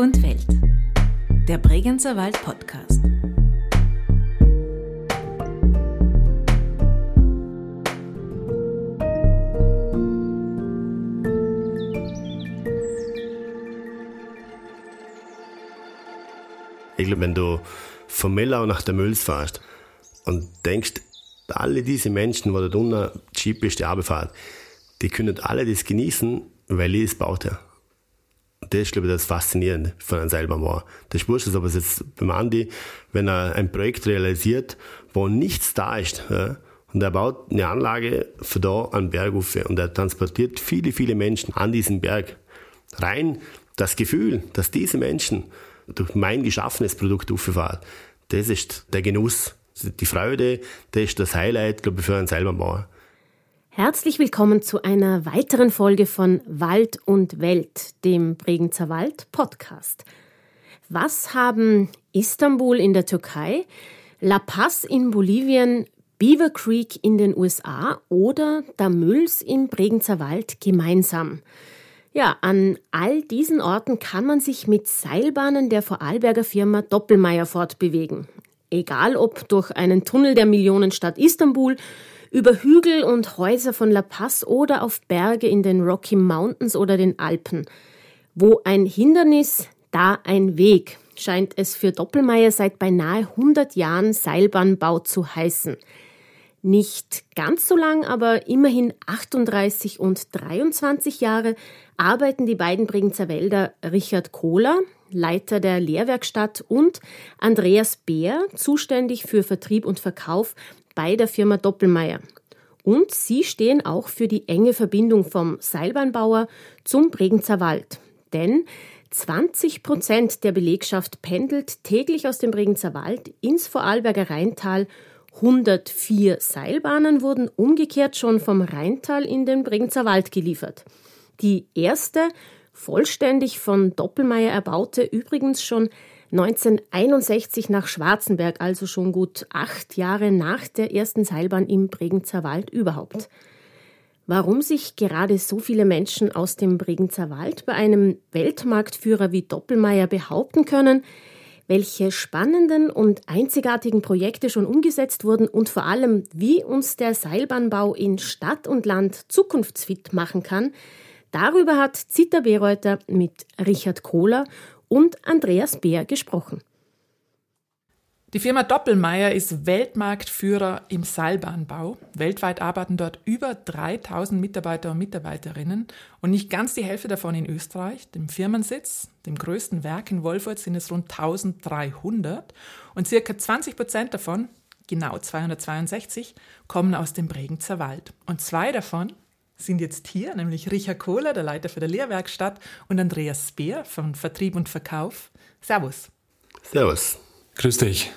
und Welt. Der Bregenzer Wald Podcast. Ich glaube, wenn du von Mellau nach der Mülls fährst und denkst, alle diese Menschen, die da unten Jeep ist, die Arbeit die können alle das genießen, weil ich es baut habe. Das ist, glaube ich, das Faszinierende von einem selber war. Das spürst du aber jetzt beim Andi, wenn er ein Projekt realisiert, wo nichts da ist, ja, und er baut eine Anlage für da einen Berg auf und er transportiert viele, viele Menschen an diesen Berg. Rein das Gefühl, dass diese Menschen durch mein geschaffenes Produkt auffahren, das ist der Genuss, die Freude, das ist das Highlight, glaube ich, für einen selber Bauer. Herzlich willkommen zu einer weiteren Folge von Wald und Welt, dem Bregenzer Wald Podcast. Was haben Istanbul in der Türkei, La Paz in Bolivien, Beaver Creek in den USA oder Damüls im Bregenzer Wald gemeinsam? Ja, an all diesen Orten kann man sich mit Seilbahnen der Vorarlberger Firma Doppelmayr fortbewegen. Egal ob durch einen Tunnel der Millionenstadt Istanbul, über Hügel und Häuser von La Paz oder auf Berge in den Rocky Mountains oder den Alpen. Wo ein Hindernis, da ein Weg, scheint es für Doppelmayr seit beinahe 100 Jahren Seilbahnbau zu heißen. Nicht ganz so lang, aber immerhin 38 und 23 Jahre arbeiten die beiden Bregenzer Wälder Richard Kohler, Leiter der Lehrwerkstatt, und Andreas Beer, zuständig für Vertrieb und Verkauf bei der Firma Doppelmayr. Und sie stehen auch für die enge Verbindung vom Seilbahnbauer zum Bregenzer Wald. Denn 20 Prozent der Belegschaft pendelt täglich aus dem Bregenzer Wald ins Vorarlberger Rheintal. 104 Seilbahnen wurden umgekehrt schon vom Rheintal in den Bregenzer Wald geliefert. Die erste vollständig von Doppelmayr erbaute übrigens schon 1961 nach Schwarzenberg, also schon gut acht Jahre nach der ersten Seilbahn im Bregenzer Wald überhaupt. Warum sich gerade so viele Menschen aus dem Bregenzer Wald bei einem Weltmarktführer wie Doppelmayr behaupten können, welche spannenden und einzigartigen Projekte schon umgesetzt wurden und vor allem, wie uns der Seilbahnbau in Stadt und Land zukunftsfit machen kann, darüber hat Zita Bereuter mit Richard Kohler und Andreas Beer gesprochen. Die Firma Doppelmayr ist Weltmarktführer im Seilbahnbau. Weltweit arbeiten dort über 3000 Mitarbeiter und Mitarbeiterinnen und nicht ganz die Hälfte davon in Österreich, dem Firmensitz. Dem größten Werk in Wolfurt sind es rund 1300 und circa 20 Prozent davon, genau 262, kommen aus dem Bregenzer Wald. Und zwei davon sind jetzt hier, nämlich Richard Kohler, der Leiter für die Lehrwerkstatt, und Andreas Speer von Vertrieb und Verkauf. Servus. Servus. Grüß dich.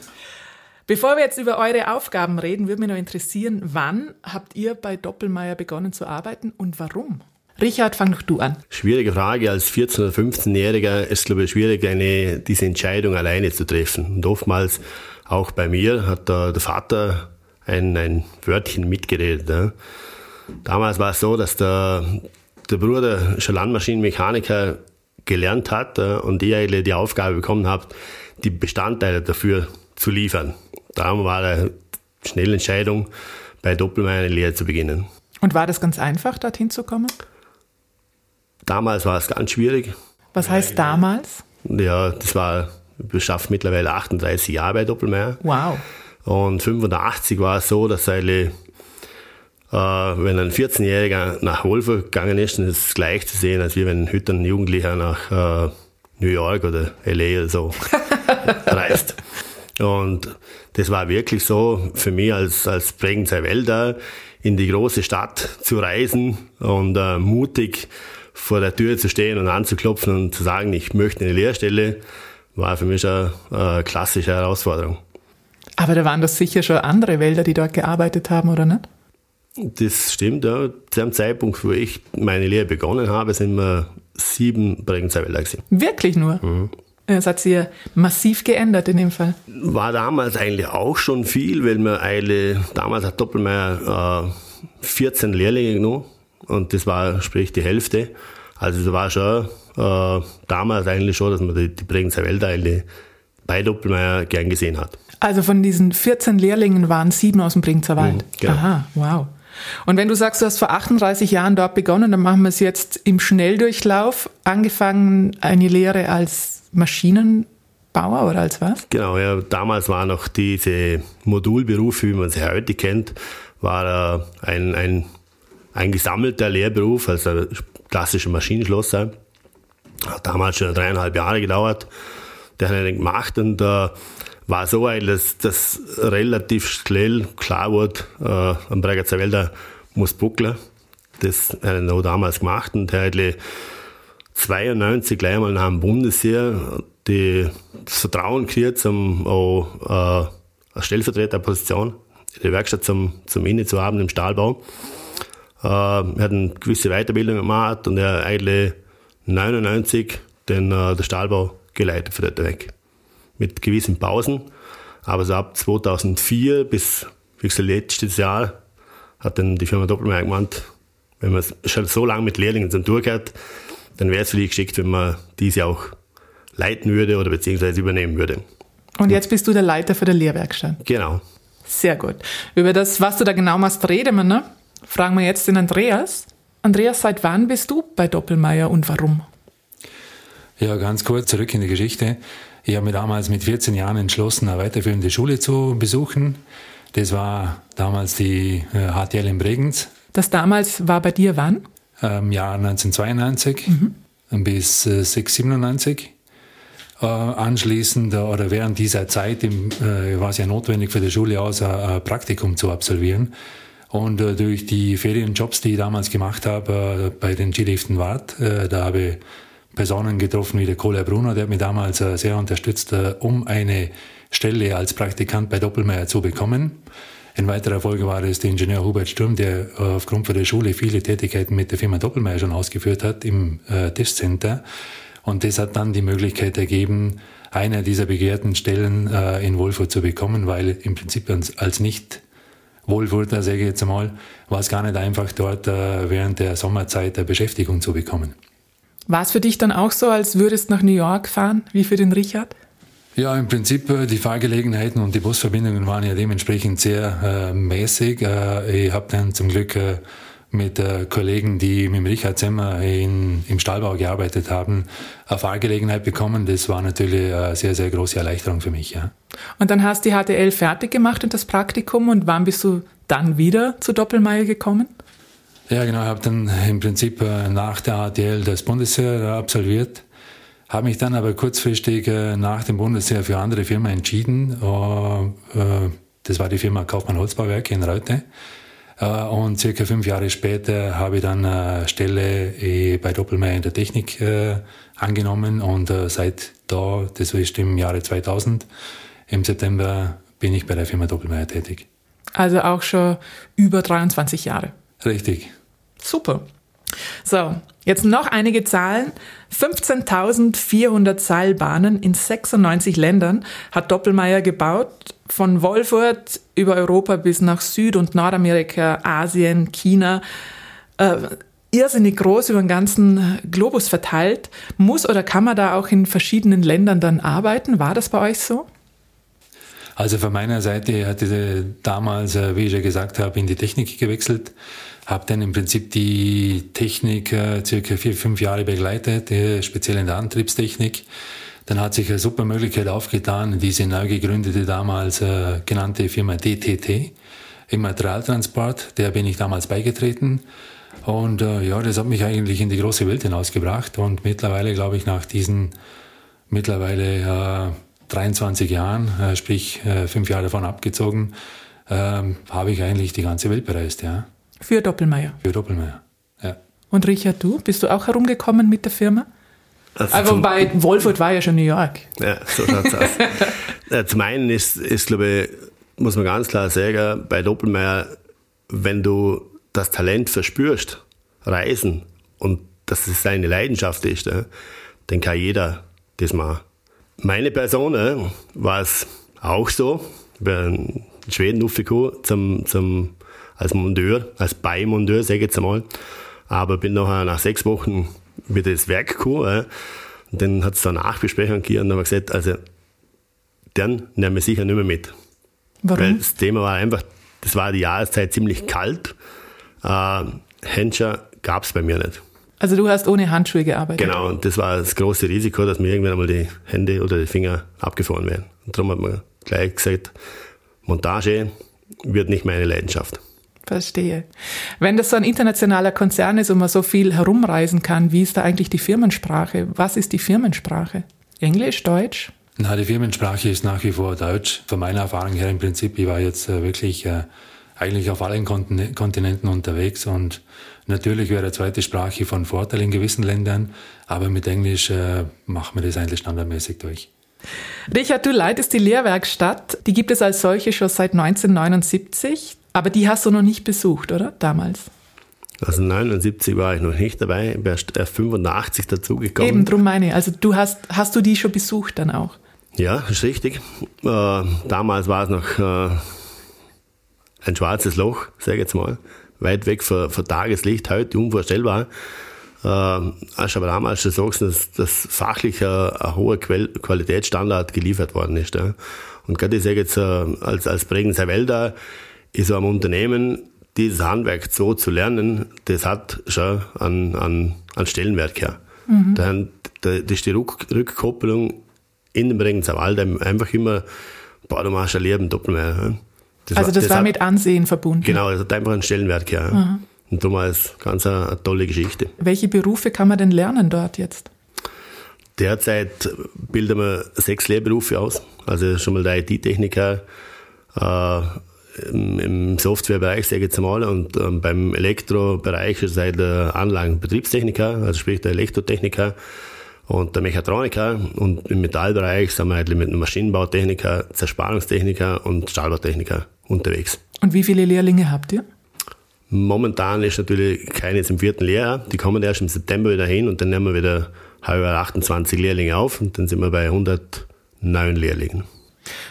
Bevor wir jetzt über eure Aufgaben reden, würde mich noch interessieren, wann habt ihr bei Doppelmeier begonnen zu arbeiten und warum? Richard, fang doch du an. Schwierige Frage. Als 14- oder 15-Jähriger ist, glaube ich, schwierig, eine, diese Entscheidung alleine zu treffen. Und oftmals, auch bei mir, hat der, der Vater ein, ein Wörtchen mitgeredet. Ja. Damals war es so, dass der, der Bruder schon Landmaschinenmechaniker gelernt hat äh, und ich eigentlich die Aufgabe bekommen habe, die Bestandteile dafür zu liefern. Darum war eine schnelle Entscheidung, bei Doppelmeier eine Lehre zu beginnen. Und war das ganz einfach, dorthin zu kommen? Damals war es ganz schwierig. Was heißt damals? Ja, das war, ich schaffe mittlerweile 38 Jahre bei Doppelmeier. Wow. Und 85 war es so, dass eigentlich äh, wenn ein 14-Jähriger nach Wolfe gegangen ist, dann ist es gleich zu sehen, als wenn ein Hütter ein Jugendlicher nach äh, New York oder LA oder so reist. Und das war wirklich so für mich als, als Bregenzer Wälder in die große Stadt zu reisen und äh, mutig vor der Tür zu stehen und anzuklopfen und zu sagen, ich möchte eine Lehrstelle, war für mich eine, eine klassische Herausforderung. Aber da waren das sicher schon andere Wälder, die dort gearbeitet haben, oder nicht? Das stimmt, ja. Zu dem Zeitpunkt, wo ich meine Lehre begonnen habe, sind wir sieben Bregenzer gewesen. Wirklich nur? Mhm. Es hat sich massiv geändert in dem Fall. War damals eigentlich auch schon viel, weil wir eigentlich, damals hat Doppelmeier äh, 14 Lehrlinge genommen und das war sprich die Hälfte. Also das war schon äh, damals eigentlich schon, dass man die, die Bregenzer Welt eigentlich bei Doppelmeier gern gesehen hat. Also von diesen 14 Lehrlingen waren sieben aus dem Bregenzer Wald. Mhm, genau. Aha, wow. Und wenn du sagst, du hast vor 38 Jahren dort begonnen, dann machen wir es jetzt im Schnelldurchlauf. Angefangen eine Lehre als Maschinenbauer oder als was? Genau, ja. Damals war noch diese Modulberufe, wie man sie heute kennt, war ein, ein, ein gesammelter Lehrberuf, also klassischer Maschinenschlosser. Hat damals schon dreieinhalb Jahre gedauert. Der hat einen gemacht und äh, war so dass das relativ schnell klar wurde, äh, am Bregenzer Wälder muss buckeln. Das hat er damals gemacht und er hat 92 gleich mal nach dem Bundesheer die, das Vertrauen gekriegt, um auch äh, Stellvertreterposition in der Werkstatt zum, zum Inne zu haben im Stahlbau. Äh, er hat eine gewisse Weiterbildung gemacht und er hat eigentlich 99 den, äh, den Stahlbau geleitet für den Weg mit gewissen Pausen. Aber so ab 2004 bis wie gesagt, letztes Jahr hat dann die Firma Doppelmeier gemeint, wenn man schon so lange mit Lehrlingen zum Tour hat, dann wäre es für die geschickt, wenn man diese auch leiten würde oder beziehungsweise übernehmen würde. Und jetzt bist du der Leiter für die Lehrwerkstatt. Genau. Sehr gut. Über das, was du da genau machst, reden wir, ne? Fragen wir jetzt den Andreas. Andreas, seit wann bist du bei Doppelmeier und warum? Ja, ganz kurz zurück in die Geschichte. Ich habe mich damals mit 14 Jahren entschlossen, eine weiterführende Schule zu besuchen. Das war damals die HTL äh, in Bregenz. Das damals war bei dir wann? Im Jahr 1992 mhm. bis äh, 697. Äh, anschließend oder während dieser Zeit im, äh, war es ja notwendig für die Schule aus, ein, ein Praktikum zu absolvieren. Und äh, durch die Ferienjobs, die ich damals gemacht habe, äh, bei den Skiliften Wart, äh, da habe ich Personen getroffen wie der Kohler Brunner, der hat mich damals äh, sehr unterstützt, äh, um eine Stelle als Praktikant bei Doppelmeier zu bekommen. Ein weiterer Folge war es der Ingenieur Hubert Sturm, der äh, aufgrund von der Schule viele Tätigkeiten mit der Firma Doppelmeier schon ausgeführt hat im Testcenter. Und das hat dann die Möglichkeit ergeben, eine dieser begehrten Stellen in Wolfurt zu bekommen, weil im Prinzip als nicht Wohlwurter, sage ich jetzt einmal, war es gar nicht einfach, dort während der Sommerzeit eine Beschäftigung zu bekommen. War es für dich dann auch so, als würdest du nach New York fahren, wie für den Richard? Ja, im Prinzip äh, die Fahrgelegenheiten und die Busverbindungen waren ja dementsprechend sehr äh, mäßig. Äh, ich habe dann zum Glück äh, mit äh, Kollegen, die mit dem Richard Zemmer in, im Stahlbau gearbeitet haben, eine Fahrgelegenheit bekommen. Das war natürlich eine sehr, sehr große Erleichterung für mich. Ja. Und dann hast du die HTL fertig gemacht und das Praktikum und wann bist du dann wieder zu Doppelmeier gekommen? Ja, genau. Ich habe dann im Prinzip äh, nach der ATL das Bundesheer absolviert, habe mich dann aber kurzfristig äh, nach dem Bundesheer für andere Firma entschieden. Äh, das war die Firma Kaufmann Holzbauwerke in Reute. Und circa fünf Jahre später habe ich dann eine Stelle bei Doppelmeier in der Technik angenommen und seit da, das ist im Jahre 2000, im September bin ich bei der Firma Doppelmeier tätig. Also auch schon über 23 Jahre. Richtig. Super. So, jetzt noch einige Zahlen. 15.400 Seilbahnen in 96 Ländern hat Doppelmeier gebaut. Von Wolfurt über Europa bis nach Süd- und Nordamerika, Asien, China. Äh, irrsinnig groß über den ganzen Globus verteilt. Muss oder kann man da auch in verschiedenen Ländern dann arbeiten? War das bei euch so? Also von meiner Seite hatte ich damals, äh, wie ich ja gesagt habe, in die Technik gewechselt habe dann im Prinzip die Technik äh, circa vier, fünf Jahre begleitet, äh, speziell in der Antriebstechnik. Dann hat sich eine super Möglichkeit aufgetan, diese neu gegründete damals äh, genannte Firma DTT im Materialtransport. Der bin ich damals beigetreten. Und äh, ja, das hat mich eigentlich in die große Welt hinausgebracht. Und mittlerweile, glaube ich, nach diesen mittlerweile äh, 23 Jahren, äh, sprich äh, fünf Jahre davon abgezogen, äh, habe ich eigentlich die ganze Welt bereist, ja. Für Doppelmeier. Für Doppelmeier, ja. Und Richard, du, bist du auch herumgekommen mit der Firma? Also Aber bei Wolfurt war ja schon New York. Ja, so schaut's aus. ja, zum einen ist, ist, glaube ich, muss man ganz klar sagen, bei Doppelmeier, wenn du das Talent verspürst, Reisen, und dass es seine Leidenschaft ist, dann kann jeder das machen. Meine Person war es auch so. Ich bin in Schweden aufgekommen zum, zum als Mondeur, als Beimondeur, sage ich jetzt einmal. Aber bin nachher nach sechs Wochen wieder das Werk gekommen. Und dann hat es da eine Nachbesprechung gegeben und dann haben wir gesagt, also, dann nehmen wir sicher nicht mehr mit. Warum? Weil das Thema war einfach, das war die Jahreszeit ziemlich kalt. Äh, Händler gab es bei mir nicht. Also du hast ohne Handschuhe gearbeitet. Genau, und das war das große Risiko, dass mir irgendwann einmal die Hände oder die Finger abgefahren werden. Und darum hat man gleich gesagt, Montage wird nicht meine Leidenschaft. Verstehe. Wenn das so ein internationaler Konzern ist und man so viel herumreisen kann, wie ist da eigentlich die Firmensprache? Was ist die Firmensprache? Englisch, Deutsch? Na, die Firmensprache ist nach wie vor Deutsch. Von meiner Erfahrung her im Prinzip, ich war jetzt äh, wirklich äh, eigentlich auf allen Kontinenten unterwegs und natürlich wäre eine zweite Sprache von Vorteil in gewissen Ländern, aber mit Englisch äh, machen wir das eigentlich standardmäßig durch. Richard, du leitest die Lehrwerkstatt. Die gibt es als solche schon seit 1979, aber die hast du noch nicht besucht, oder? Damals. Also 79 war ich noch nicht dabei, ich bin erst 85 dazugekommen. Eben, drum meine ich. Also du hast, hast du die schon besucht dann auch? Ja, ist richtig. Äh, damals war es noch äh, ein schwarzes Loch, sage ich jetzt mal, weit weg von, von Tageslicht, heute unvorstellbar. Äh, hast aber damals schon sagst, dass, dass fachlich ein, ein hoher Quell Qualitätsstandard geliefert worden ist. Ja. Und gerade ich sage jetzt, äh, als, als Bregenzer Wälder ist so ein Unternehmen, dieses Handwerk so zu lernen, das hat schon einen, einen, einen Stellenwert her. Mhm. Dann, das ist die Rück, Rückkopplung in dem Bregenzer Wald einfach immer, boah, du machst ein Leben Doppelmeier. Das also das, war, das war mit Ansehen verbunden? Genau, das hat einfach einen Stellenwert gehabt. Mhm. Und darum war es ganz eine, eine, tolle Geschichte. Welche Berufe kann man denn lernen dort jetzt? Derzeit bilden wir sechs Lehrberufe aus. Also schon mal der IT-Techniker, äh, im, Softwarebereich, sage ich jetzt einmal, und ähm, beim Elektrobereich ist es der Anlagenbetriebstechniker, also sprich der Elektrotechniker und der Mechatroniker und im Metallbereich sind wir eigentlich mit einem Maschinenbautechniker, Zerspannungstechniker und Stahlbautechniker unterwegs. Und wie viele Lehrlinge habt ihr? Momentan ist natürlich keine jetzt im vierten Lehrjahr. Die kommen erst im September wieder hin und dann nehmen wir wieder halber 28 Lehrlinge auf und dann sind wir bei 109 Lehrlingen.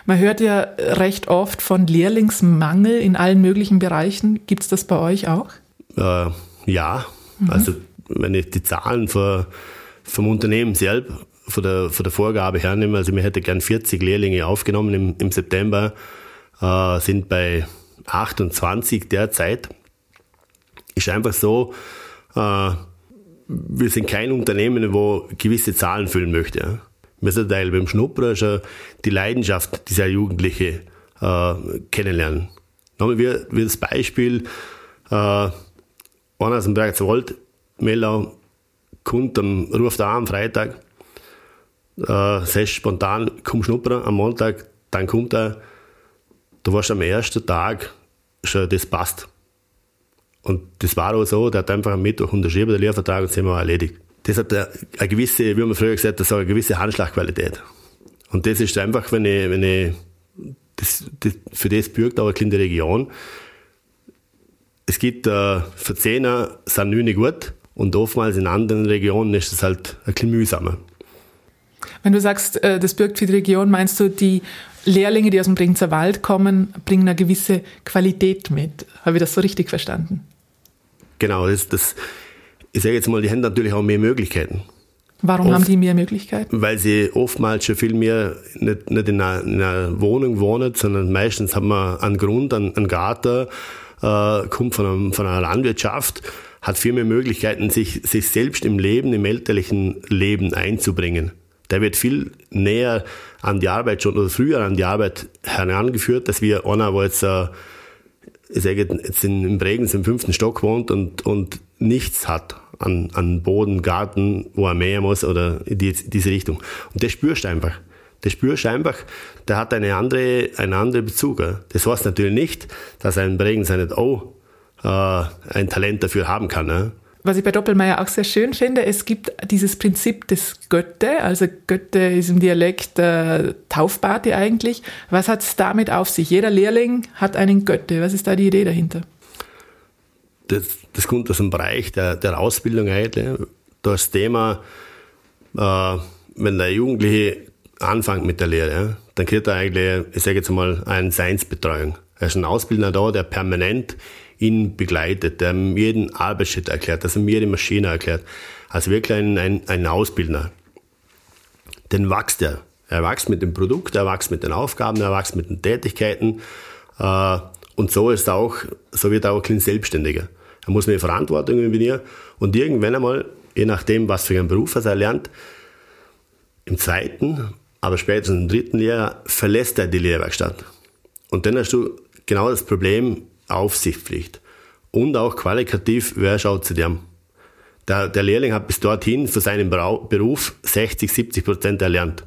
Man hört ja recht oft von Lehrlingsmangel in allen möglichen Bereichen. Gibt es das bei euch auch? Äh, ja, mhm. also wenn ich die Zahlen für, vom Unternehmen selbst, von der, von der Vorgabe hernehme, also wir hätten gern 40 Lehrlinge aufgenommen im, im September, äh, sind bei 28 derzeit. Ist einfach so, äh, wir sind kein Unternehmen, wo gewisse Zahlen füllen möchte. Ja. Wir sind Teil beim Schnupper schon die Leidenschaft dieser Jugendliche äh, kennenlernen. Nehmen wir, wir das Beispiel, äh, einer aus dem Bergzwald, Mellau, kommt am, ruft an am Freitag, äh, sagst spontan, komm schnuppern am Montag, dann kommt er, du warst am ersten Tag schon, das passt. Und das war auch so, der hat einfach am Mittwoch unterschrieben, der Lehrvertrag, und sind wir erledigt. Das hat eine, eine gewisse, wie man früher gesagt hat eine gewisse Handschlagqualität. Und das ist einfach, wenn ich, wenn ich, das, das, für das bürgt auch eine kleine Region. Es gibt, äh, für Zehner sind nicht gut und oftmals in anderen Regionen ist es halt ein bisschen mühsamer. Wenn du sagst, äh, das birgt für die Region, meinst du, die Lehrlinge, die aus dem Bregenzer Wald kommen, bringen eine gewisse Qualität mit. Habe ich das so richtig verstanden? Genau, das, das, ich sage jetzt mal, die haben natürlich auch mehr Möglichkeiten. Warum Oft, haben die mehr Möglichkeiten? Weil sie oftmals schon viel mehr nicht, nicht in, einer, in, einer, Wohnung wohnen, sondern meistens haben wir einen Grund, einen, einen Garten, äh, kommt von, einem, von einer Landwirtschaft, hat viel mehr Möglichkeiten, sich, sich selbst im Leben, im elterlichen Leben einzubringen. Der wird viel näher an die Arbeit schon oder früher an die Arbeit herangeführt, dass wir einer, wo jetzt, äh, ich sage jetzt in, in Bregenz im fünften Stock wohnt und, und nichts hat an, an Boden, Garten, wo er mähen muss oder die, diese Richtung. Und das spürst du einfach. Das spürst du einfach, der hat eine andere, einen anderen Bezug. Das heißt natürlich nicht, dass ein Bregenz nicht auch äh, ein Talent dafür haben kann. Ne? Was ich bei Doppelmeier auch sehr schön finde, es gibt dieses Prinzip des Götte, also Götte ist im Dialekt äh, Taufpate eigentlich. Was hat es damit auf sich? Jeder Lehrling hat einen Götte. Was ist da die Idee dahinter? Das, das kommt aus dem Bereich der, der Ausbildung eigentlich. Das Thema, äh, wenn der Jugendliche anfängt mit der Lehre, dann kriegt er eigentlich, ich sage jetzt mal, eine Seinsbetreuung. Er ist ein Ausbildner da, der permanent ihn begleitet, der jeden Arbeitsschritt erklärt, dass er mir die Maschine erklärt. Also wirklich ein, ein, ein Ausbildner. Dann wächst er. Er wächst mit dem Produkt, er wächst mit den Aufgaben, er wächst mit den Tätigkeiten. Äh, und so ist auch, so wird er auch ein Selbstständiger. Er muss mehr Verantwortung übernehmen und irgendwann einmal, je nachdem, was für einen Beruf er lernt, im zweiten, aber spätestens im dritten Lehrjahr verlässt er die Lehrwerkstatt. Und dann hast du genau das Problem Aufsichtspflicht. Und auch qualitativ, wer schaut zu dem? Der, der Lehrling hat bis dorthin für seinen Beruf 60, 70 Prozent erlernt.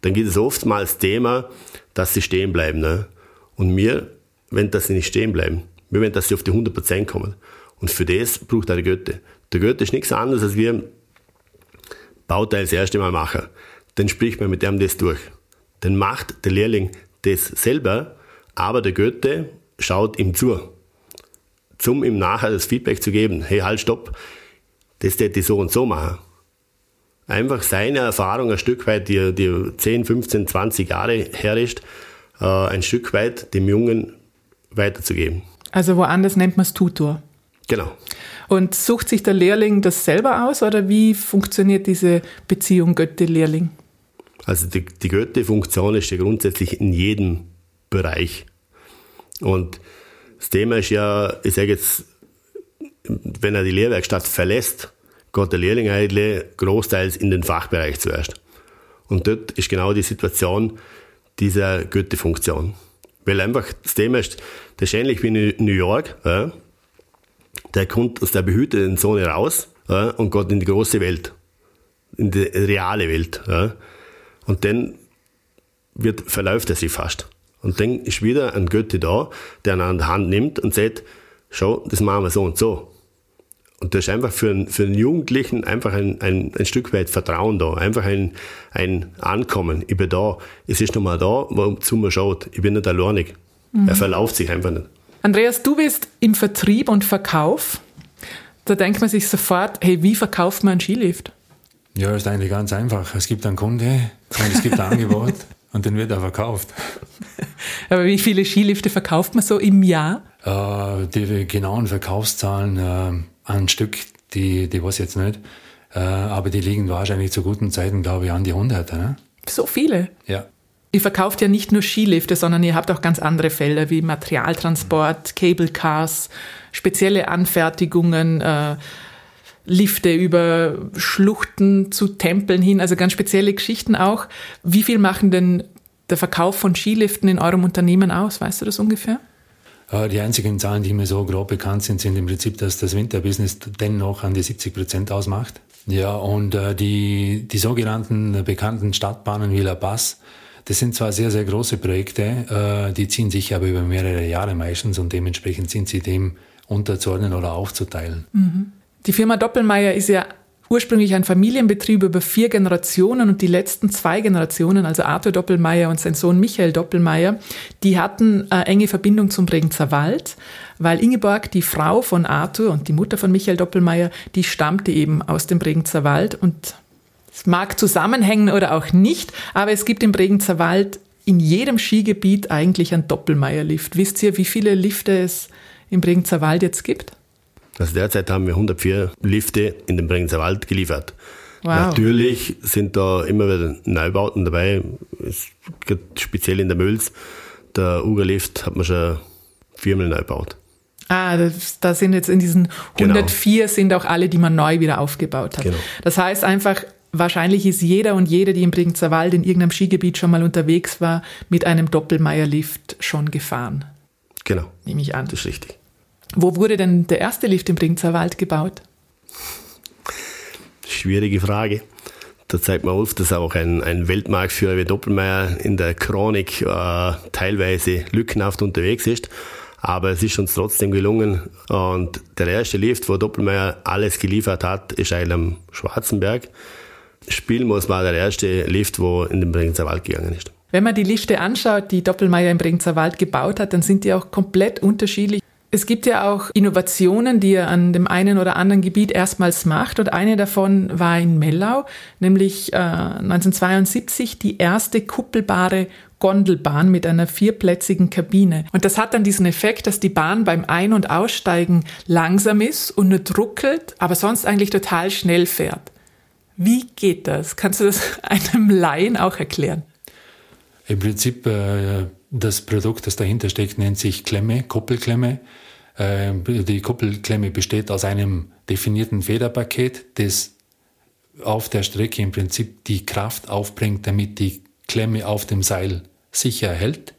Dann geht es oftmals Thema, dass sie stehen bleiben. Ne? Und mir, wenn das sie nicht stehen bleiben, wir wollen, dass sie auf die 100 Prozent kommen. Und für das braucht er der Goethe. Der Goethe ist nichts anderes, als wir Bauteil das erste Mal machen. Dann spricht man mit dem das durch. Dann macht der Lehrling das selber, aber der Goethe schaut ihm zu. Zum ihm nachher das Feedback zu geben. Hey, halt, stopp. Das hätte ich so und so machen. Einfach seine Erfahrung ein Stück weit, die, die 10, 15, 20 Jahre her ist, äh, ein Stück weit dem Jungen weiterzugeben. Also woanders nennt man es Tutor. Genau. Und sucht sich der Lehrling das selber aus oder wie funktioniert diese Beziehung Götte-Lehrling? Also die, die Goethe-Funktion ist ja grundsätzlich in jedem Bereich. Und das Thema ist ja, ich sage jetzt, wenn er die Lehrwerkstatt verlässt, geht der Lehrling eigentlich großteils in den Fachbereich zuerst. Und dort ist genau die Situation dieser Goethe-Funktion. Weil einfach das Thema ist, das ist ähnlich wie in New York. Ja, der kommt aus der behüteten Zone raus ja, und geht in die große Welt, in die reale Welt. Ja. Und dann wird, verläuft er sich fast. Und dann ist wieder ein Götti da, der ihn an der Hand nimmt und sagt, schau, das machen wir so und so. Und das ist einfach für einen, für einen Jugendlichen einfach ein, ein, ein Stück weit Vertrauen da, einfach ein, ein Ankommen. Ich bin da, es ist nochmal da, wozu man schaut. Ich bin nicht alleinig. Mhm. Er verlauft sich einfach nicht. Andreas, du bist im Vertrieb und Verkauf. Da denkt man sich sofort, hey, wie verkauft man einen Skilift? Ja, ist eigentlich ganz einfach. Es gibt einen Kunde und es gibt ein Angebot und den wird er verkauft. Aber wie viele Skilifte verkauft man so im Jahr? Äh, die genauen Verkaufszahlen äh, ein Stück, die, die weiß ich jetzt nicht. Äh, aber die liegen wahrscheinlich zu guten Zeiten, glaube ich, an die Hunderte. Ne? So viele? Ja. Ihr verkauft ja nicht nur Skilifte, sondern ihr habt auch ganz andere Felder wie Materialtransport, Cable Cars, spezielle Anfertigungen, äh, Lifte über Schluchten zu Tempeln hin, also ganz spezielle Geschichten auch. Wie viel machen denn der Verkauf von Skiliften in eurem Unternehmen aus? Weißt du das ungefähr? Äh, die einzigen Zahlen, die mir so grob bekannt sind, sind im Prinzip, dass das Winterbusiness dennoch an die 70 Prozent ausmacht. Ja, und äh, die, die sogenannten bekannten Stadtbahnen wie La Paz, das sind zwar sehr, sehr große Projekte, äh, die ziehen sich aber über mehrere Jahre meistens und dementsprechend sind sie dem unterzuordnen oder aufzuteilen. Mhm. Die Firma Doppelmeier ist ja ursprünglich ein Familienbetrieb über vier Generationen und die letzten zwei Generationen, also Arthur Doppelmeier und sein Sohn Michael Doppelmeier, die hatten eine enge Verbindung zum Bregenzer Wald, weil Ingeborg, die Frau von Arthur und die Mutter von Michael Doppelmeier, die stammte eben aus dem Bregenzer Wald und es mag zusammenhängen oder auch nicht, aber es gibt im Bregenzer Wald in jedem Skigebiet eigentlich einen Doppelmeier-Lift. Wisst ihr, wie viele Lifte es im Bregenzer Wald jetzt gibt? Also derzeit haben wir 104 Lifte in den Bregenzer Wald geliefert. Wow. Natürlich sind da immer wieder Neubauten dabei, speziell in der Mülls. Der Uger-Lift hat man schon viermal neu gebaut. Ah, da sind jetzt in diesen 104 genau. sind auch alle, die man neu wieder aufgebaut hat. Genau. Das heißt einfach, wahrscheinlich ist jeder und jede, die im Bregenzer Wald in irgendeinem Skigebiet schon mal unterwegs war, mit einem Doppelmeier-Lift schon gefahren. Genau. Nehme ich an. Das ist richtig. Wo wurde denn der erste Lift im Bringzer Wald gebaut? Schwierige Frage. Da zeigt man auf, dass auch ein, ein Weltmarktführer wie Doppelmeier in der Chronik äh, teilweise lückenhaft unterwegs ist. Aber es ist uns trotzdem gelungen. Und der erste Lift, wo Doppelmeier alles geliefert hat, ist eigentlich am Schwarzenberg. Spielmoos war der erste Lift, wo in den Bregenzer Wald gegangen ist. Wenn man die Lifte anschaut, die Doppelmeier im Bregenzer Wald gebaut hat, dann sind die auch komplett unterschiedlich Es gibt ja auch Innovationen, die er an dem einen oder anderen Gebiet erstmals macht. Und eine davon war in Mellau, nämlich äh, 1972 die erste kuppelbare Gondelbahn mit einer vierplätzigen Kabine. Und das hat dann diesen Effekt, dass die Bahn beim Ein- und Aussteigen langsam ist und nur druckelt, aber sonst eigentlich total schnell fährt. Wie geht das? Kannst du das einem Laien auch erklären? Im Prinzip, äh, das Produkt, das dahinter steckt, nennt sich Klemme, Koppelklemme. Äh, die Koppelklemme besteht aus einem definierten Federpaket, das auf der Strecke im Prinzip die Kraft aufbringt, damit die Klemme auf dem Seil sicher hält.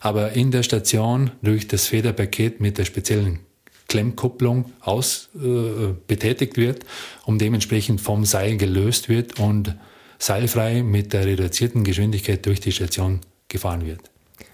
Aber in der Station durch das Federpaket mit der speziellen Klemmkupplung aus äh, betätigt wird und dementsprechend vom Seil gelöst wird und seilfrei mit der reduzierten Geschwindigkeit durch die Station gefahren wird.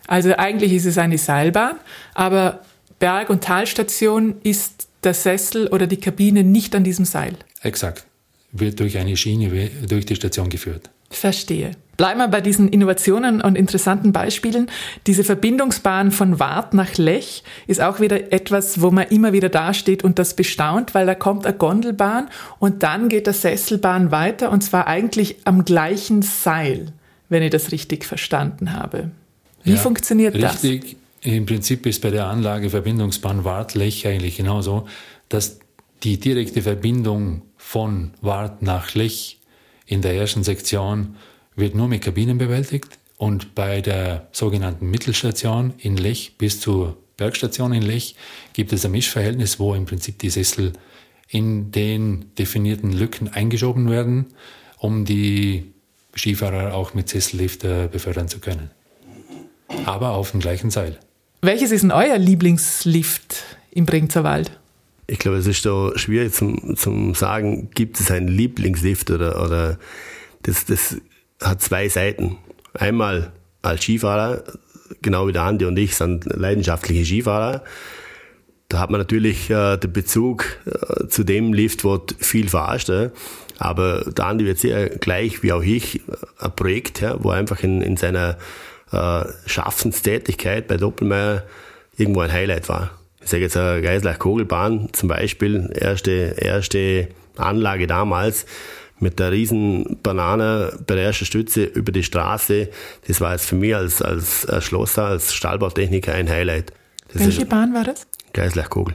Also eigentlich ist es eine Seilbahn, aber Berg- und Talstation ist der Sessel oder die Kabine nicht an diesem Seil. Exakt. Wird durch eine Schiene durch die Station geführt. Verstehe. Bleiben wir bei diesen Innovationen und interessanten Beispielen. Diese Verbindungsbahn von Wart nach Lech ist auch wieder etwas, wo man immer wieder dasteht und das bestaunt, weil da kommt eine Gondelbahn und dann geht der Sesselbahn weiter und zwar eigentlich am gleichen Seil, wenn ich das richtig verstanden habe. Wie ja, funktioniert richtig. das? Richtig. Im Prinzip ist bei der Anlage Verbindungsbahn Wart-Lech eigentlich genauso, dass die direkte Verbindung von Wart nach Lech in der ersten Sektion wird nur mit Kabinen bewältigt und bei der sogenannten Mittelstation in Lech bis zur Bergstation in Lech gibt es ein Mischverhältnis, wo im Prinzip die Sessel in den definierten Lücken eingeschoben werden, um die Skifahrer auch mit Sessellift befördern zu können. Aber auf dem gleichen Seil. Welches ist denn euer Lieblingslift im Bringzer Wald? Ich glaube, es ist da schwierig zum, zum sagen, gibt es einen Lieblingslift oder, oder das, das hat zwei Seiten. Einmal als Skifahrer, genau wie der Andi und ich sind leidenschaftliche Skifahrer. Da hat man natürlich äh, den Bezug äh, zu dem Lift, wo viel fahrst. Äh. Aber der Andi wird sehr gleich wie auch ich ein Projekt, ja, wo einfach in, in seiner äh, Schaffenstätigkeit bei Doppelmeier irgendwo ein Highlight war. Ich sage jetzt eine Geislach Kogelbahn zum Beispiel, erste, erste Anlage damals mit der riesen Banane bei der ersten Stütze über die Straße. Das war jetzt für mich als, als Schlosser, als Stahlbautechniker ein Highlight. Das Welche Bahn war das? Geislach Kogel.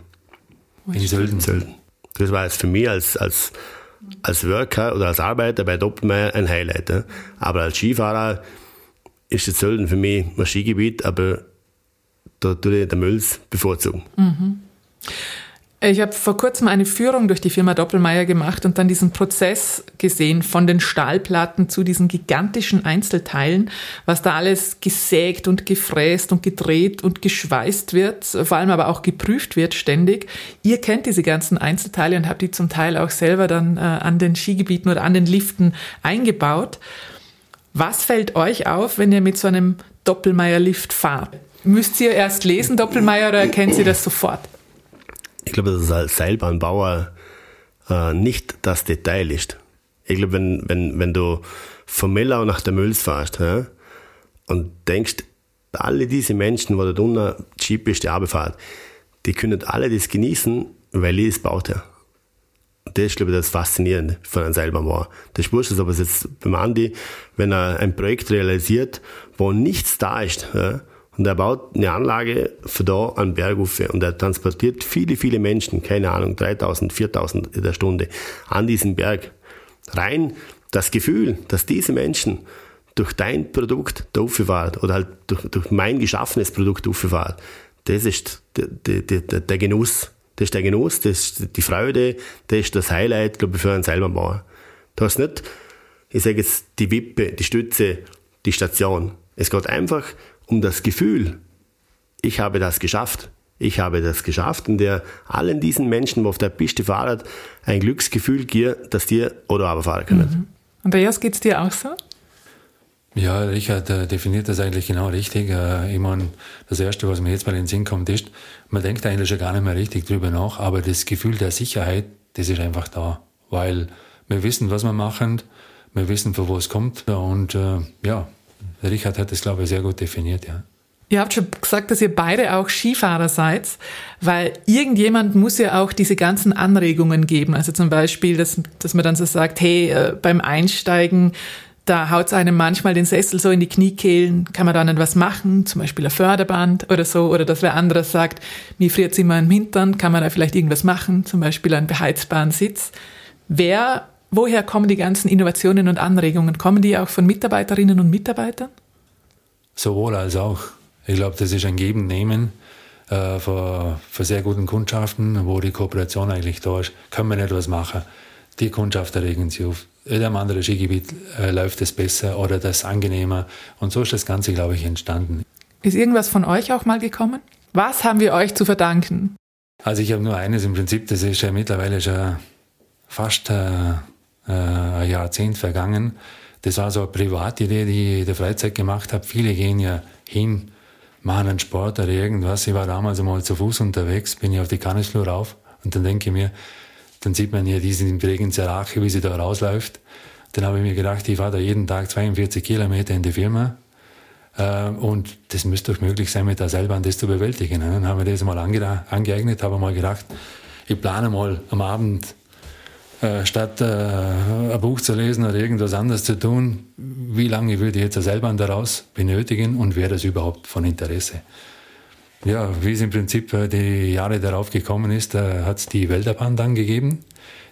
In Sölden. Sölden. Das war jetzt für mich als, als, als Worker oder als Arbeiter bei Doppelmeier ein Highlight. Aber als Skifahrer ist das Sölden für mich ein Skigebiet, aber da tue ich den Mülls bevorzugen. Mhm. Ich habe vor kurzem eine Führung durch die Firma Doppelmeier gemacht und dann diesen Prozess gesehen von den Stahlplatten zu diesen gigantischen Einzelteilen, was da alles gesägt und gefräst und gedreht und geschweißt wird, vor allem aber auch geprüft wird ständig. Ihr kennt diese ganzen Einzelteile und habt die zum Teil auch selber dann äh, an den Skigebieten oder an den Liften eingebaut. Was fällt euch auf, wenn ihr mit so einem Doppelmeier-Lift fahrt? Müsst ihr erst lesen, Doppelmeier, oder erkennt ihr das sofort? ich glaube, dass als Seilbahnbauer äh, nicht das Detail ist. Ich glaube, wenn, wenn, wenn du von Mellau nach der Mülls fährst ja, und denkst, alle diese Menschen, die da unten Jeep ist, die Arbeit die können alle das genießen, weil ich es baut habe. Das ist, glaube ich, das Faszinierende von einem Seilbahnbauer. Das ist wurscht, ob es jetzt beim Andi, wenn er ein Projekt realisiert, wo nichts da ist, ja, und er baut eine Anlage für da an Bergufe und er transportiert viele, viele Menschen, keine Ahnung, 3000, 4000 in der Stunde an diesen Berg. Rein das Gefühl, dass diese Menschen durch dein Produkt da fahren oder halt durch, durch mein geschaffenes Produkt fahren, das ist der, der, der, der Genuss. Das ist der Genuss, das ist die Freude, das ist das Highlight, glaube ich, für einen Seilbahnbauer. Du hast nicht, ich sage jetzt, die Wippe, die Stütze, die Station. Es geht einfach um das Gefühl, ich habe das geschafft. Ich habe das geschafft, in der allen diesen Menschen, die auf der Piste fahren, ein Glücksgefühl gibt, dass die oder aber fahren können. Mhm. Andreas, geht es dir auch so? Ja, Richard äh, definiert das eigentlich genau richtig. Äh, ich meine, das Erste, was mir jetzt mal in den Sinn kommt, ist, man denkt eigentlich schon gar nicht mehr richtig drüber nach, aber das Gefühl der Sicherheit, das ist einfach da. Weil wir wissen, was wir machen, wir wissen, von wo es kommt und äh, ja, Richard hat das, glaube ich, sehr gut definiert, ja. Ihr habt schon gesagt, dass ihr beide auch Skifahrer seid, weil irgendjemand muss ja auch diese ganzen Anregungen geben. Also zum Beispiel, dass, dass man dann so sagt, hey, beim Einsteigen, da haut es einem manchmal den Sessel so in die Kniekehlen, kann man da nicht was machen, zum Beispiel ein Förderband oder so, oder dass wer anderes sagt, mir friert immer im Hintern, kann man da vielleicht irgendwas machen, zum Beispiel einen beheizbaren Sitz. Wer, woher kommen die ganzen Innovationen und Anregungen? Kommen die auch von Mitarbeiterinnen und Mitarbeitern? Sowohl als auch. Ich glaube, das ist ein Geben, Nehmen äh, für, für sehr guten Kundschaften, wo die Kooperation eigentlich da ist. Können wir nicht was machen? Die Kundschaft regen sich auf. In einem anderen Skigebiet äh, läuft es besser oder das angenehmer. Und so ist das Ganze, glaube ich, entstanden. Ist irgendwas von euch auch mal gekommen? Was haben wir euch zu verdanken? Also ich habe nur eines im Prinzip, das ist ja mittlerweile schon fast äh, äh ein Jahrzehnt vergangen. Das war so eine Privatidee, die ich in der Freizeit gemacht habe. Viele gehen ja hin, machen einen Sport oder irgendwas. Ich war damals einmal zu Fuß unterwegs, bin ich auf die Kannischlur rauf und dann denke ich mir, dann sieht man hier diesen Bregenzer Rache, wie sie da rausläuft. Dann habe ich mir gedacht, ich fahre da jeden Tag 42 Kilometer in die Firma. Äh, und das müsste doch möglich sein, mit der Seilbahn das zu bewältigen. Dann haben wir das mal ange angeeignet, habe mal gedacht, ich plane mal am Abend, äh, statt äh, ein Buch zu lesen oder irgendwas anderes zu tun, wie lange würde ich jetzt eine Seilbahn daraus benötigen und wäre das überhaupt von Interesse? Ja, wie es im Prinzip äh, die Jahre darauf gekommen ist, äh, hat es die Wälderbahn dann gegeben,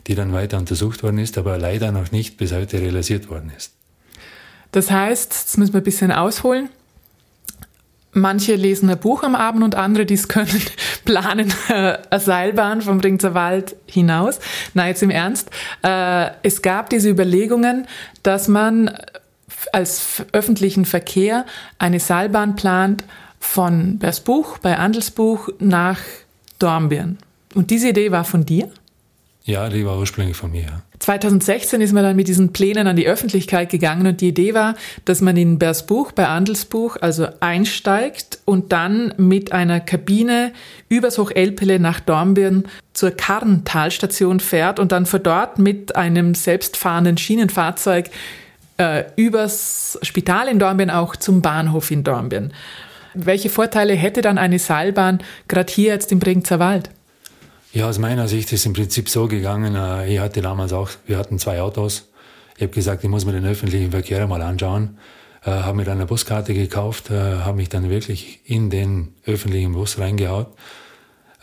die dann weiter untersucht worden ist, aber leider noch nicht bis heute realisiert worden ist. Das heißt, jetzt müssen wir ein bisschen ausholen. Manche lesen ein Buch am Abend und andere, die es können, planen äh, eine Seilbahn vom Ringzer Wald hinaus. Na, jetzt im Ernst. Es gab diese Überlegungen, dass man als öffentlichen Verkehr eine Seilbahn plant, von Bersbuch bei Andelsbuch nach Dornbirn. Und diese Idee war von dir? Ja, die war ursprünglich von mir. 2016 ist man dann mit diesen Plänen an die Öffentlichkeit gegangen und die Idee war, dass man in Bersbuch bei Andelsbuch also einsteigt und dann mit einer Kabine übers Hochelpele nach Dornbirn zur Karntalstation fährt und dann von dort mit einem selbstfahrenden Schienenfahrzeug äh, übers Spital in Dornbirn auch zum Bahnhof in Dornbirn. Welche Vorteile hätte dann eine Seilbahn gerade hier jetzt im Bregenzer Wald? Ja, aus meiner Sicht ist es im Prinzip so gegangen. Äh, ich hatte damals auch, wir hatten zwei Autos. Ich habe gesagt, ich muss mir den öffentlichen Verkehr mal anschauen. Äh, habe mir dann eine Buskarte gekauft, äh, habe mich dann wirklich in den öffentlichen Bus reingehaut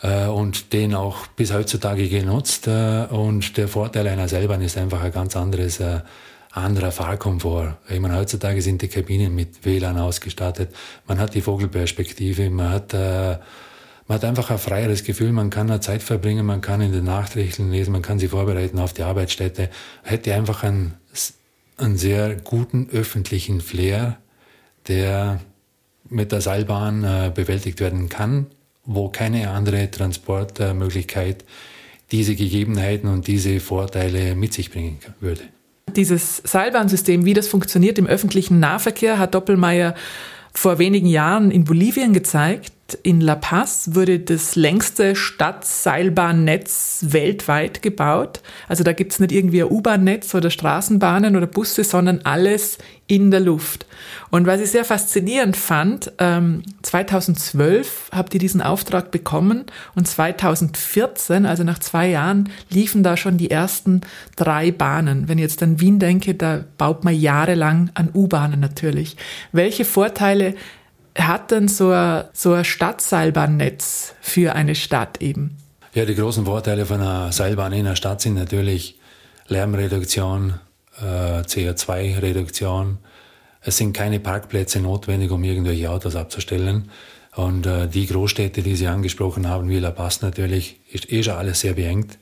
äh, und den auch bis heutzutage genutzt. Äh, und der Vorteil einer Seilbahn ist einfach ein ganz anderes äh, anderer Fahrkomfort. Ich meine, heutzutage sind die Kabinen mit WLAN ausgestattet. Man hat die Vogelperspektive, man hat, äh, man hat einfach ein freieres Gefühl, man kann eine Zeit verbringen, man kann in den Nachrichten lesen, man kann sich vorbereiten auf die Arbeitsstätte. Hätte einfach einen, einen sehr guten öffentlichen Flair, der mit der Seilbahn äh, bewältigt werden kann, wo keine andere Transportmöglichkeit diese Gegebenheiten und diese Vorteile mit sich bringen würde. Dieses Seilbahnsystem, wie das funktioniert im öffentlichen Nahverkehr, hat Doppelmayr vor wenigen Jahren in Bolivien gezeigt. In La Paz wurde das längste Stadtseilbahnnetz weltweit gebaut. Also da gibt's nicht irgendwie ein U-Bahn-Netz oder Straßenbahnen oder Busse, sondern alles in der Luft. Und was ich sehr faszinierend fand, ähm, 2012 habt ihr diesen Auftrag bekommen und 2014, also nach zwei Jahren, liefen da schon die ersten drei Bahnen. Wenn ich jetzt an Wien denke, da baut man jahrelang an U-Bahnen natürlich. Welche Vorteile hat denn so ein, so ein Stadtseilbahnnetz für eine Stadt eben? Ja, die großen Vorteile von einer Seilbahn in einer Stadt sind natürlich Lärmreduktion, äh, CO2-Reduktion. Es sind keine Parkplätze notwendig, um irgendwelche Autos abzustellen. Und äh, die Großstädte, die Sie angesprochen haben, wie La Paz natürlich, ist eh schon alles sehr beengt,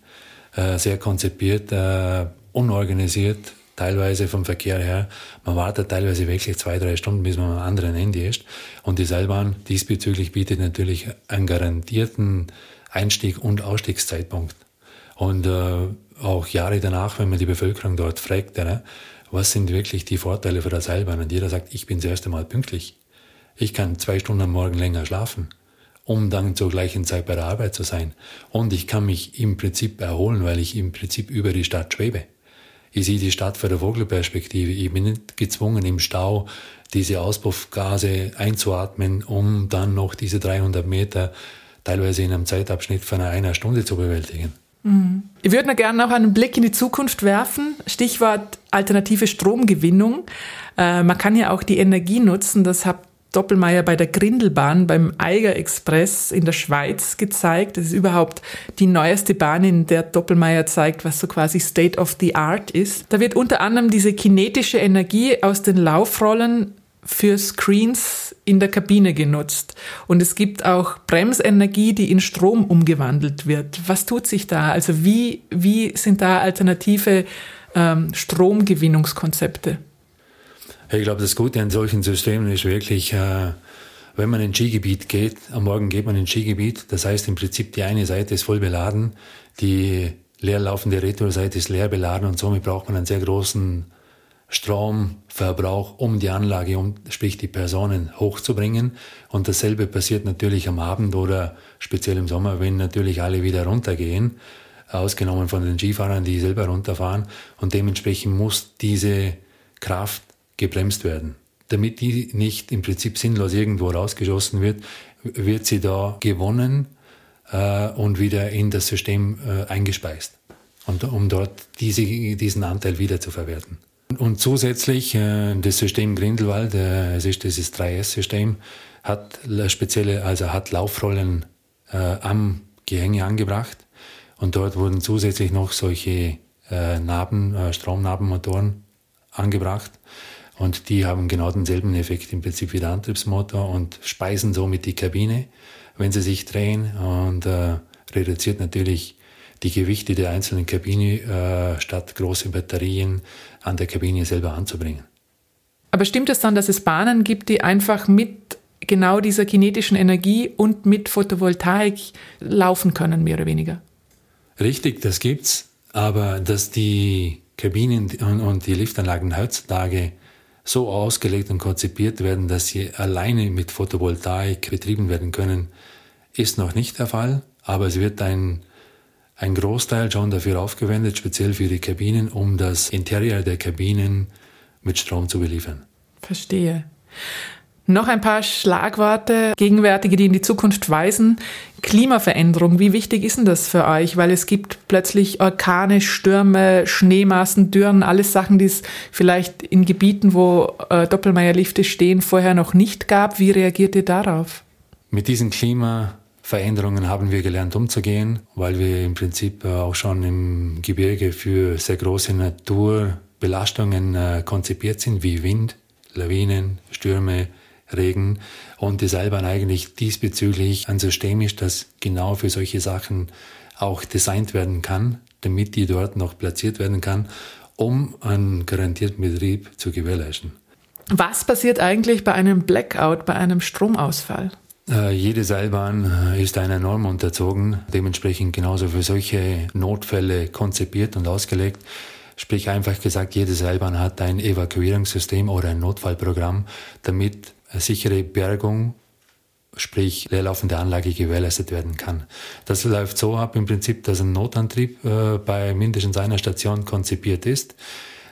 äh, sehr konzipiert, äh, unorganisiert, teilweise vom Verkehr her. Man wartet teilweise wirklich zwei, drei Stunden, bis man am anderen Ende ist. Und die Seilbahn diesbezüglich bietet natürlich einen garantierten Einstieg- und Ausstiegszeitpunkt. Und äh, auch Jahre danach, wenn man die Bevölkerung dort fragt, ja, was sind wirklich die Vorteile für das Seilbahn? Und jeder sagt, ich bin das erste Mal pünktlich. Ich kann zwei Stunden am Morgen länger schlafen, um dann zur gleichen Zeit bei der Arbeit zu sein. Und ich kann mich im Prinzip erholen, weil ich im Prinzip über die Stadt schwebe. Ich sehe die Stadt von der Vogelperspektive. Ich bin nicht gezwungen, im Stau diese Auspuffgase einzuatmen, um dann noch diese 300 Meter teilweise in einem Zeitabschnitt von einer Stunde zu bewältigen. Mhm. Ich würde noch gerne noch einen Blick in die Zukunft werfen. Stichwort alternative Stromgewinnung. Äh, man kann ja auch die Energie nutzen. Das hat Doppelmeier bei der Grindelbahn beim Eiger Express in der Schweiz gezeigt. Das ist überhaupt die neueste Bahn, in der Doppelmeier zeigt, was so quasi State of the Art ist. Da wird unter anderem diese kinetische Energie aus den Laufrollen für Screens in der Kabine genutzt. Und es gibt auch Bremsenergie, die in Strom umgewandelt wird. Was tut sich da? Also wie, wie sind da alternative ähm, Stromgewinnungskonzepte? Ich glaube, das Gute an solchen Systemen ist wirklich, äh, wenn man in ein Skigebiet geht, am Morgen geht man in ein Skigebiet, das heißt im Prinzip die eine Seite ist voll beladen, die leerlaufende Retourseite ist leer beladen und somit braucht man einen sehr großen Stromverbrauch, um die Anlage, um, sprich die Personen hochzubringen. Und dasselbe passiert natürlich am Abend oder speziell im Sommer, wenn natürlich alle wieder runtergehen, ausgenommen von den Skifahrern, die selber runterfahren. Und dementsprechend muss diese Kraft gebremst werden. Damit die nicht im Prinzip sinnlos irgendwo rausgeschossen wird, wird sie da gewonnen äh, und wieder in das System äh, eingespeist. Und um dort diese, diesen Anteil wieder zu verwerten. Und zusätzlich äh, das System Grindelwald, äh, es ist dieses 3S-System, hat spezielle, also hat Laufrollen äh, am Gehänge angebracht und dort wurden zusätzlich noch solche äh, Naben, äh, Stromnabenmotoren angebracht und die haben genau denselben Effekt im Prinzip wie der Antriebsmotor und speisen somit die Kabine, wenn sie sich drehen und äh, reduziert natürlich die Gewichte der einzelnen Kabine äh, statt große Batterien an der Kabine selber anzubringen. Aber stimmt es dann, dass es Bahnen gibt, die einfach mit genau dieser kinetischen Energie und mit Photovoltaik laufen können, mehr oder weniger? Richtig, das gibt's. Aber dass die Kabinen und die Liftanlagen heutzutage so ausgelegt und konzipiert werden, dass sie alleine mit Photovoltaik betrieben werden können, ist noch nicht der Fall. Aber es wird ein ein Großteil schon dafür aufgewendet, speziell für die Kabinen, um das Interieur der Kabinen mit Strom zu beliefern. Verstehe. Noch ein paar Schlagworte, gegenwärtige, die in die Zukunft weisen. Klimaveränderung, wie wichtig ist denn das für euch? Weil es gibt plötzlich Orkane, Stürme, Schneemassen, Dürren, alles Sachen, die es vielleicht in Gebieten, wo äh, Doppelmeierlifte stehen, vorher noch nicht gab. Wie reagiert ihr darauf? Mit diesem Klima Veränderungen haben wir gelernt umzugehen, weil wir im Prinzip äh, auch schon im Gebirge für sehr große Naturbelastungen äh, konzipiert sind, wie Wind, Lawinen, Stürme, Regen und die Seilbahn eigentlich diesbezüglich ein System ist, das genau für solche Sachen auch designt werden kann, damit die dort noch platziert werden kann, um einen garantierten Betrieb zu gewährleisten. Was passiert eigentlich bei einem Blackout, bei einem Stromausfall? Äh, jede Seilbahn äh, ist einer Norm unterzogen, dementsprechend genauso für solche Notfälle konzipiert und ausgelegt. Sprich einfach gesagt, jede Seilbahn hat ein Evakuierungssystem oder ein Notfallprogramm, damit sichere Bergung, sprich leerlaufende Anlage gewährleistet werden kann. Das läuft so ab im Prinzip, dass ein Notantrieb äh, bei mindestens einer Station konzipiert ist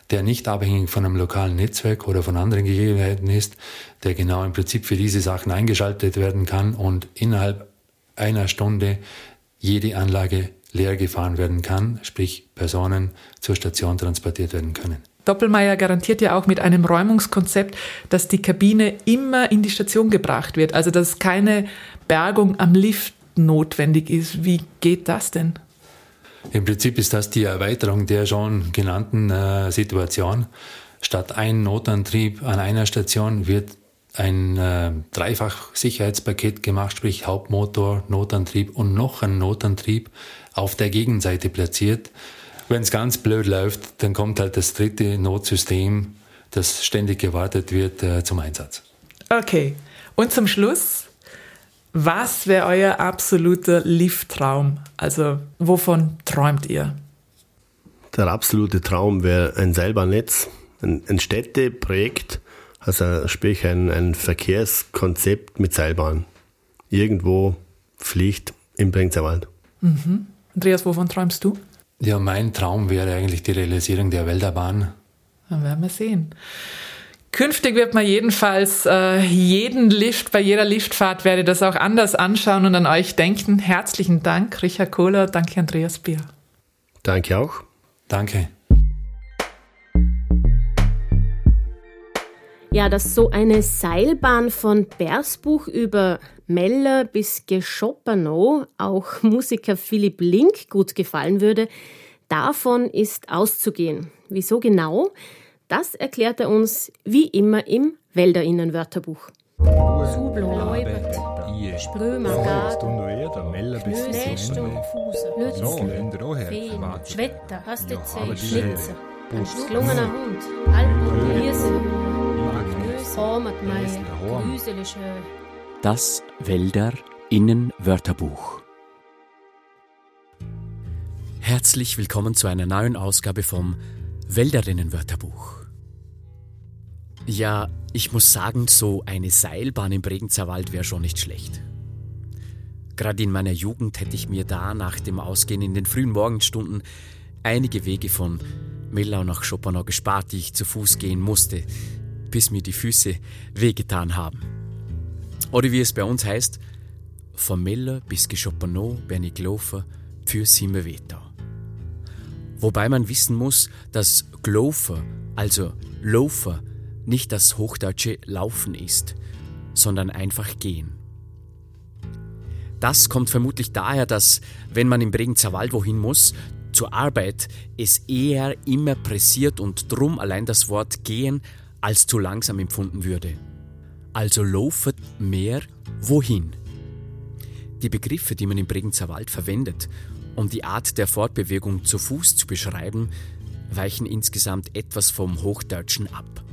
der nicht abhängig von einem lokalen Netzwerk oder von anderen Gegebenheiten ist, der genau im Prinzip für diese Sachen eingeschaltet werden kann und innerhalb einer Stunde jede Anlage leer gefahren werden kann, sprich Personen zur Station transportiert werden können. Doppelmeier garantiert ja auch mit einem Räumungskonzept, dass die Kabine immer in die Station gebracht wird, also dass keine Bergung am Lift notwendig ist. Wie geht das denn? Im Prinzip ist das die Erweiterung der schon genannten äh, Situation. Statt ein Notantrieb an einer Station wird ein äh, Dreifach-Sicherheitspaket gemacht, sprich Hauptmotor, Notantrieb und noch ein Notantrieb auf der Gegenseite platziert. Wenn es ganz blöd läuft, dann kommt halt das dritte Notsystem, das ständig gewartet wird, äh, zum Einsatz. Okay. Und zum Schluss, was wäre euer absoluter Lifttraum? Also wovon träumt ihr? Der absolute Traum wäre ein Seilbahnnetz, ein, ein Städteprojekt, also sprich ein, ein Verkehrskonzept mit Seilbahn. Irgendwo fliegt im Bringzerwald. Mhm. Andreas, wovon träumst du? Ja, mein Traum wäre eigentlich die Realisierung der Wälderbahn. Dann werden wir sehen. Künftig wird man jedenfalls äh, jeden Lift, bei jeder Liftfahrt werde das auch anders anschauen und an euch denken. Herzlichen Dank, Richard Kohler. Danke, Andreas Bier. Danke auch. Danke. Ja, dass so eine Seilbahn von Bersbuch über Meller bis Geschoppanow auch Musiker Philipp Link gut gefallen würde, davon ist auszugehen. Wieso genau? Das erklärt er uns wie immer im Wälderinnenwörterbuch. Feen, Schwetter, Schlitzer, ein schlungener Hund, Alpen, Hirse, Hormatmeier, Grüselischö. Das Wälder Innenwörterbuch. Herzlich willkommen zu einer neuen Ausgabe vom Wälderinnenwörterbuch. Ja, ich muss sagen, so eine Seilbahn im Bregenzer Wald wäre schon nicht schlecht. Gerade in meiner Jugend hätte ich mir da nach dem Ausgehen in den frühen Morgenstunden einige Wege von Millau nach Schopenau gespart, die ich zu Fuß gehen musste, bis mir die Füße wehgetan haben. Oder wie es bei uns heißt, von Miller bis Schopenau bin ich gelaufen, für sieben Meter. Wobei man wissen muss, dass Glofer, also Lofer, nicht das hochdeutsche Laufen ist, sondern einfach gehen. Das kommt vermutlich daher, dass, wenn man im Bregenzer Wald wohin muss, zur Arbeit, es eher immer pressiert und drum allein das Wort gehen als zu langsam empfunden würde. Also laufet mehr wohin. Die Begriffe, die man im Bregenzer Wald verwendet, um die Art der Fortbewegung zu Fuß zu beschreiben, weichen insgesamt etwas vom Hochdeutschen ab.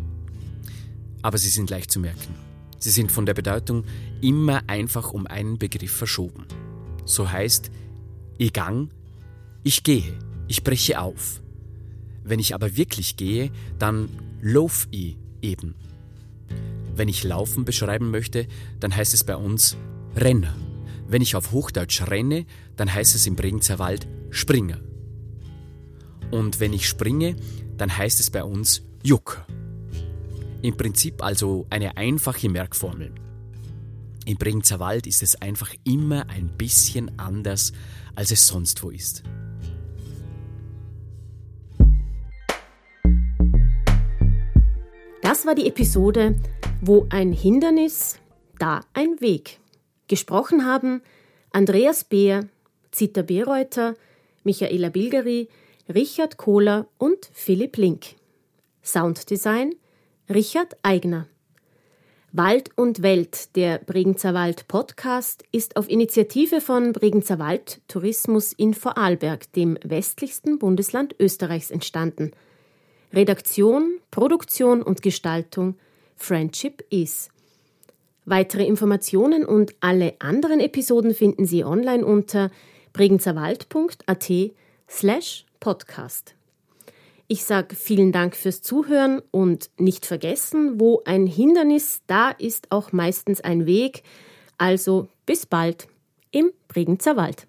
Aber sie sind leicht zu merken. Sie sind von der Bedeutung immer einfach um einen Begriff verschoben. So heißt, ich gang, ich gehe, ich breche auf. Wenn ich aber wirklich gehe, dann lauf ich eben. Wenn ich laufen beschreiben möchte, dann heißt es bei uns Renner. Wenn ich auf Hochdeutsch renne, dann heißt es im Bregenzer Wald Springer. Und wenn ich springe, dann heißt es bei uns Jucker. Im Prinzip also eine einfache Merkformel. Im Bregenzer Wald ist es einfach immer ein bisschen anders, als es sonst wo ist. Das war die Episode, wo ein Hindernis, da ein Weg. Gesprochen haben Andreas Beer, Zita Bereuter, Michaela Bilgeri, Richard Kohler und Philipp Link. Sounddesign Richard Eigner. Wald und Welt, der Bregenzer Wald Podcast, ist auf Initiative von Bregenzer Wald Tourismus in Vorarlberg, dem westlichsten Bundesland Österreichs, entstanden. Redaktion, Produktion und Gestaltung Friendship is. Weitere Informationen und alle anderen Episoden finden Sie online unter bregenzerwald.at slash podcast. Ich sage vielen Dank fürs Zuhören und nicht vergessen, wo ein Hindernis, da ist auch meistens ein Weg. Also bis bald im Bregenzer Wald.